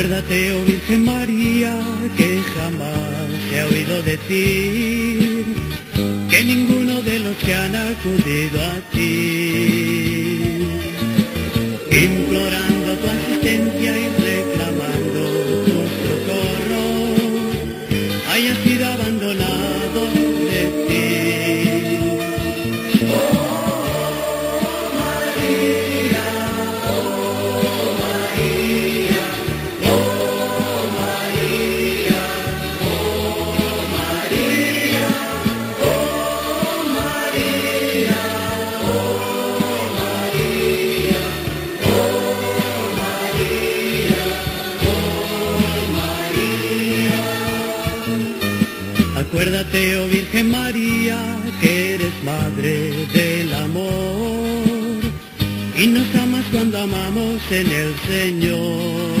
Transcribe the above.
Acuérdate, oh Virgen María, que jamás he oído decir que ninguno de los que han acudido a ti, implorando tu asistencia y reclamando tu socorro, haya sido abandonado de ti. Acuérdate, oh Virgen María, que eres madre del amor y nos amas cuando amamos en el Señor.